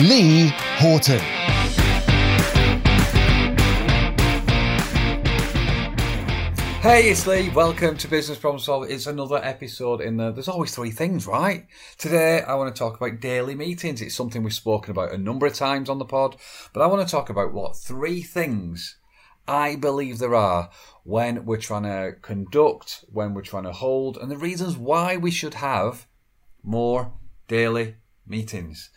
Lee Horton. Hey, it's Lee. Welcome to Business Problem Solving. It's another episode in the. There's always three things, right? Today, I want to talk about daily meetings. It's something we've spoken about a number of times on the pod, but I want to talk about what three things I believe there are when we're trying to conduct, when we're trying to hold, and the reasons why we should have more daily meetings.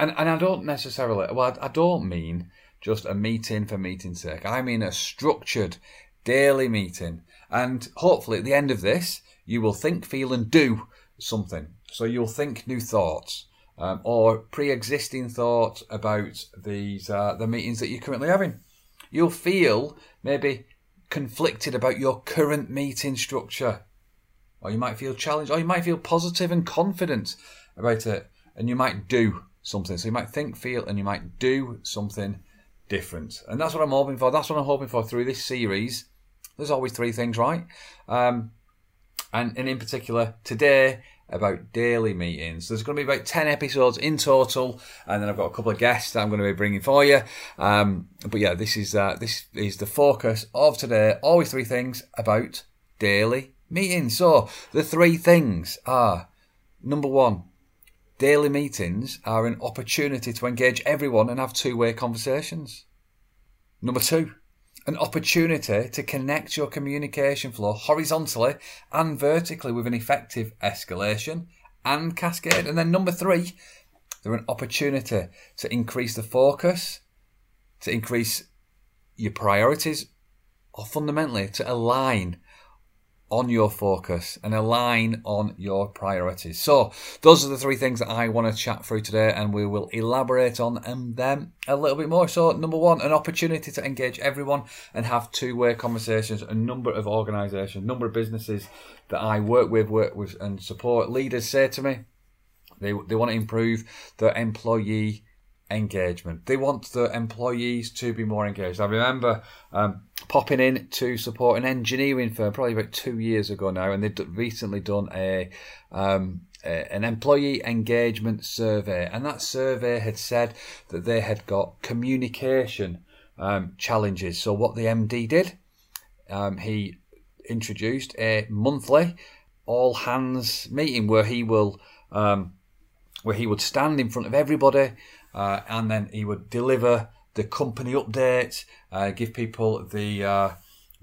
And and I don't necessarily. Well, I don't mean just a meeting for meeting's sake. I mean a structured daily meeting. And hopefully at the end of this, you will think, feel, and do something. So you'll think new thoughts. Um, or pre-existing thoughts about these uh, the meetings that you're currently having. You'll feel maybe conflicted about your current meeting structure, or you might feel challenged, or you might feel positive and confident about it, and you might do something. So you might think, feel, and you might do something different. And that's what I'm hoping for. That's what I'm hoping for through this series. There's always three things, right? Um, and, and in particular, today, about daily meetings. There's going to be about 10 episodes in total, and then I've got a couple of guests that I'm going to be bringing for you. Um, but yeah, this is, uh, this is the focus of today. Always three things about daily meetings. So the three things are number one, daily meetings are an opportunity to engage everyone and have two way conversations. Number two, an opportunity to connect your communication flow horizontally and vertically with an effective escalation and cascade. And then number three, they're an opportunity to increase the focus, to increase your priorities, or fundamentally to align on your focus and align on your priorities. So, those are the three things that I want to chat through today, and we will elaborate on them a little bit more. So, number one, an opportunity to engage everyone and have two way conversations. A number of organizations, number of businesses that I work with, work with, and support leaders say to me they, they want to improve their employee engagement. They want the employees to be more engaged. I remember um, popping in to support an engineering firm probably about two years ago now, and they'd recently done a, um, a an employee engagement survey, and that survey had said that they had got communication um, challenges. So what the MD did, um, he introduced a monthly all hands meeting where he will um, where he would stand in front of everybody uh, and then he would deliver the company update, uh, give people the, uh,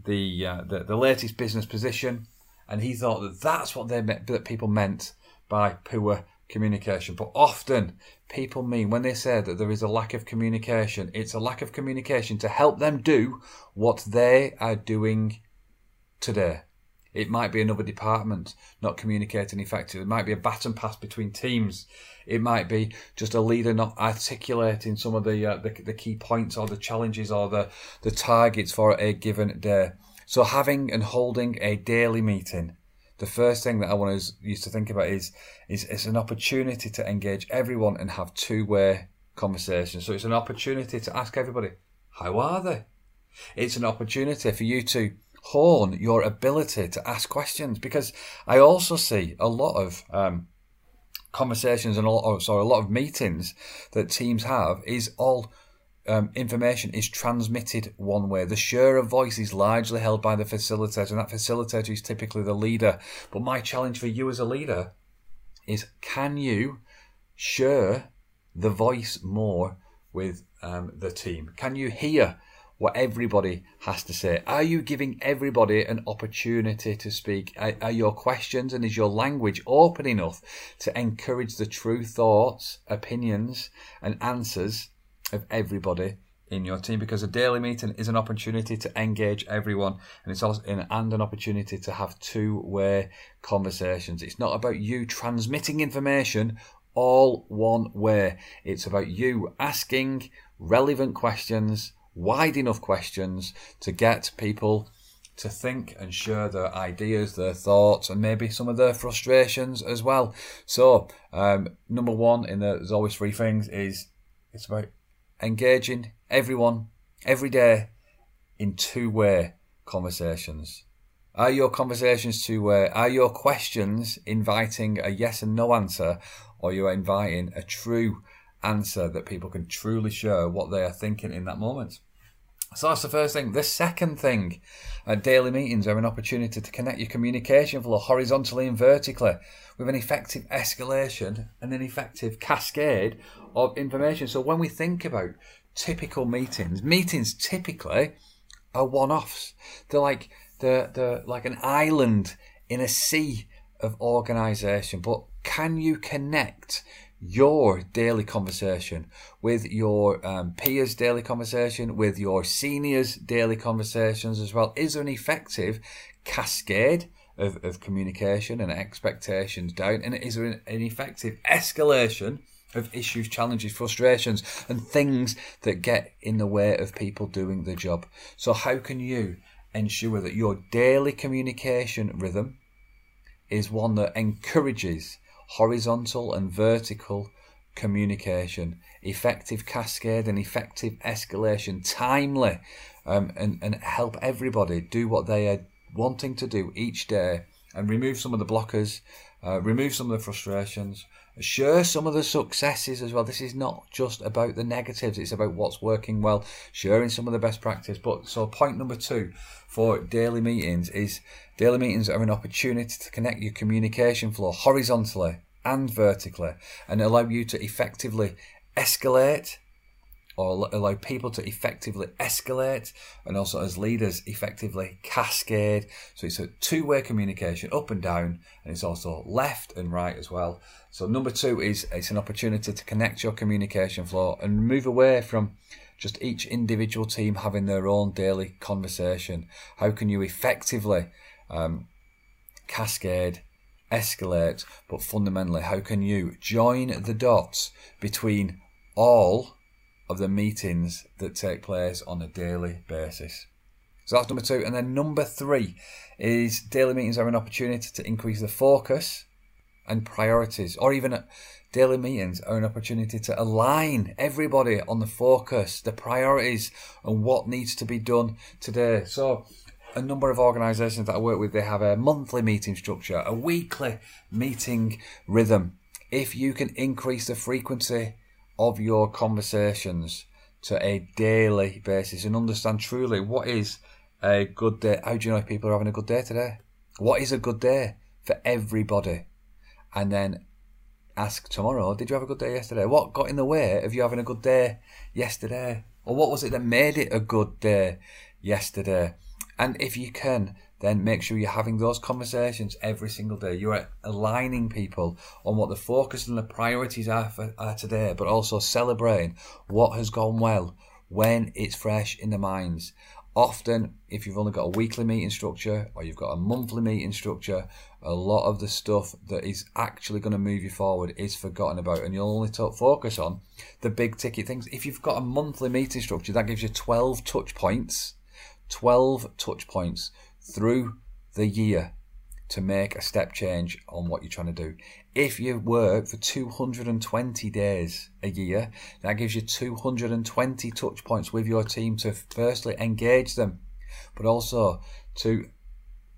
the, uh, the the latest business position, and he thought that that's what they meant, that people meant by poor communication. But often people mean when they say that there is a lack of communication, it's a lack of communication to help them do what they are doing today. It might be another department not communicating effectively. It might be a baton pass between teams. It might be just a leader not articulating some of the, uh, the, the key points or the challenges or the, the targets for a given day. So having and holding a daily meeting, the first thing that I want to use to think about is, is it's an opportunity to engage everyone and have two way conversations. So it's an opportunity to ask everybody, how are they? It's an opportunity for you to hone your ability to ask questions because I also see a lot of um, conversations and a lot of, sorry, a lot of meetings that teams have is all um, information is transmitted one way. The share of voice is largely held by the facilitator, and that facilitator is typically the leader. But my challenge for you as a leader is can you share the voice more with um, the team? Can you hear what everybody has to say? Are you giving everybody an opportunity to speak? Are, are, your questions and is your language open enough to encourage the true thoughts, opinions, and answers of everybody? In your team, because a daily meeting is an opportunity to engage everyone, and it's also an, and an opportunity to have two-way conversations. It's not about you transmitting information all one way. It's about you asking relevant questions, wide enough questions to get people to think and share their ideas, their thoughts, and maybe some of their frustrations as well. So, um, number one in the There's Always Three Things is it's about engaging everyone every day in two way conversations. Are your conversations two way? Are your questions inviting a yes and no answer, or are you're inviting a true answer that people can truly share what they are thinking in that moment? So that's the first thing. The second thing, uh, daily meetings are an opportunity to connect your communication flow horizontally and vertically with an effective escalation and an effective cascade of information. So when we think about typical meetings, meetings typically are one-offs. They're like they're, they're like an island in a sea of organisation. But can you connect your daily conversation with your um, peers' daily conversation, with your seniors' daily conversations as well? Is there an effective cascade of, of communication and expectations down? And is there an, an effective escalation? of issues, challenges, frustrations, and things that get in the way of people doing the job. So, how can you ensure that your daily communication rhythm is one that encourages horizontal and vertical communication, effective cascade and effective escalation, timely, um, and, and help everybody do what they are wanting to do each day. And remove some of the blockers, uh, remove some of the frustrations, share some of the successes as well. This is not just about the negatives, it's about what's working well, sharing some of the best practice. But so, point number two for daily meetings is daily meetings are an opportunity to connect your communication flow horizontally and vertically and allow you to effectively escalate or allow people to effectively escalate and also as leaders effectively cascade. So it's a two way communication up and down, and it's also left and right as well. So, number two is it's an opportunity to connect your communication flow and move away from just each individual team having their own daily conversation. How can you effectively um, cascade? escalate, but fundamentally, how can you join the dots between all of the meetings that take place on a daily basis. So that's number two. And then number three is daily meetings are an opportunity to increase the focus and priorities, or even daily meetings are an opportunity to align everybody on the focus, the priorities, and what needs to be done today. So, a number of organisations that I work with, they have a monthly meeting structure, a weekly meeting rhythm. If you can increase the frequency of your conversations to a daily basis and understand truly what is a good day. How do you know if people are having a good day today? What is a good day for everybody? And then ask tomorrow, did you have a good day yesterday? What got in the way of you having a good day yesterday? Or what was it that made it a good day yesterday? And if you can, then make sure you're having those conversations every single day. You're aligning people on what the focus and the priorities are for are today, but also celebrating what has gone well when it's fresh in the minds. Often, if you've only got a weekly meeting structure or you've got a monthly meeting structure, a lot of the stuff that is actually going to move you forward is forgotten about, and you'll only talk, focus on the big ticket things. If you've got a monthly meeting structure, that gives you 12 touch points. 12 touch points through the year to make a step change on what you're trying to do. If you work for 220 days a year, that gives you 220 touch points with your team to firstly engage them, but also to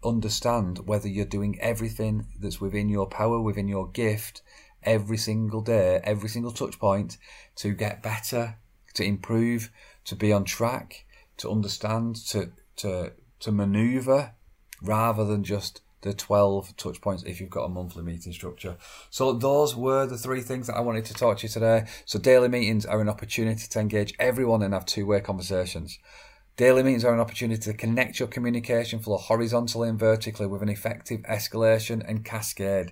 understand whether you're doing everything that's within your power, within your gift, every single day, every single touch point to get better, to improve, to be on track, to understand, to, to to maneuver rather than just the 12 touch points if you've got a monthly meeting structure. So those were the three things that I wanted to talk to you today. So daily meetings are an opportunity to engage everyone and have two-way conversations. Daily meetings are an opportunity to connect your communication flow horizontally and vertically with an effective escalation and cascade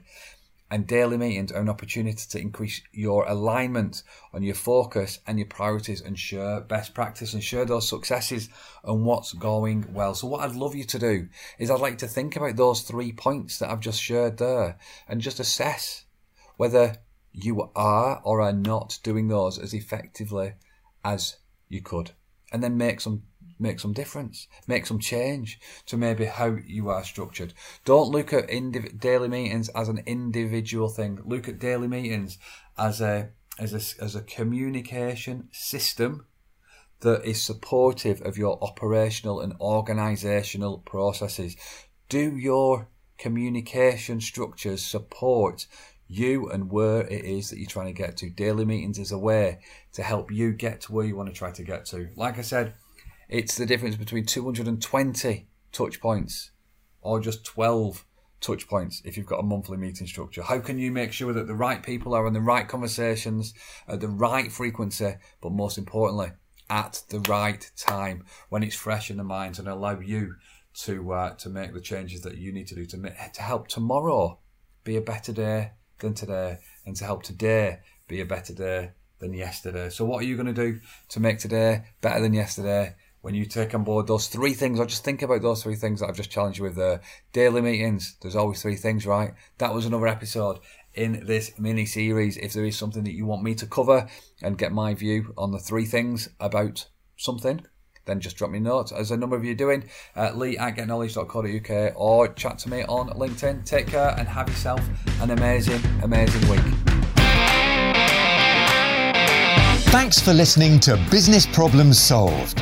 and daily meetings are an opportunity to increase your alignment on your focus and your priorities and share best practice and share those successes and what's going well. So what I'd love you to do is I'd like to think about those three points that I've just shared there and just assess whether you are or are not doing those as effectively as you could, and then make some make some difference, make some change to maybe how you are structured. Don't look at indiv- daily meetings as an individual thing. Look at daily meetings as a as a, as a communication system that is supportive of your operational and organizational processes. Do your communication structures support you and where it is that you're trying to get to? Daily meetings is a way to help you get to where you want to try to get to. Like I said, it's the difference between 220 touch points or just 12 touch points if you've got a monthly meeting structure. How can you make sure that the right people are in the right conversations at the right frequency, but most importantly, at the right time when it's fresh in the mind and allow you to uh, to make the changes that you need to do to make, to help tomorrow be a better day than today, and to help today be a better day than yesterday. So, what are you going to do to make today better than yesterday? When you take on board those three things, or just think about those three things that I've just challenged you with the daily meetings. There's always three things, right? That was another episode in this mini series. If there is something that you want me to cover and get my view on the three things about something, then just drop me a note, as a number of you are doing, uh, lee at getknowledge.co.uk or chat to me on LinkedIn. Take care and have yourself an amazing, amazing week. Thanks for listening to Business Problems Solved.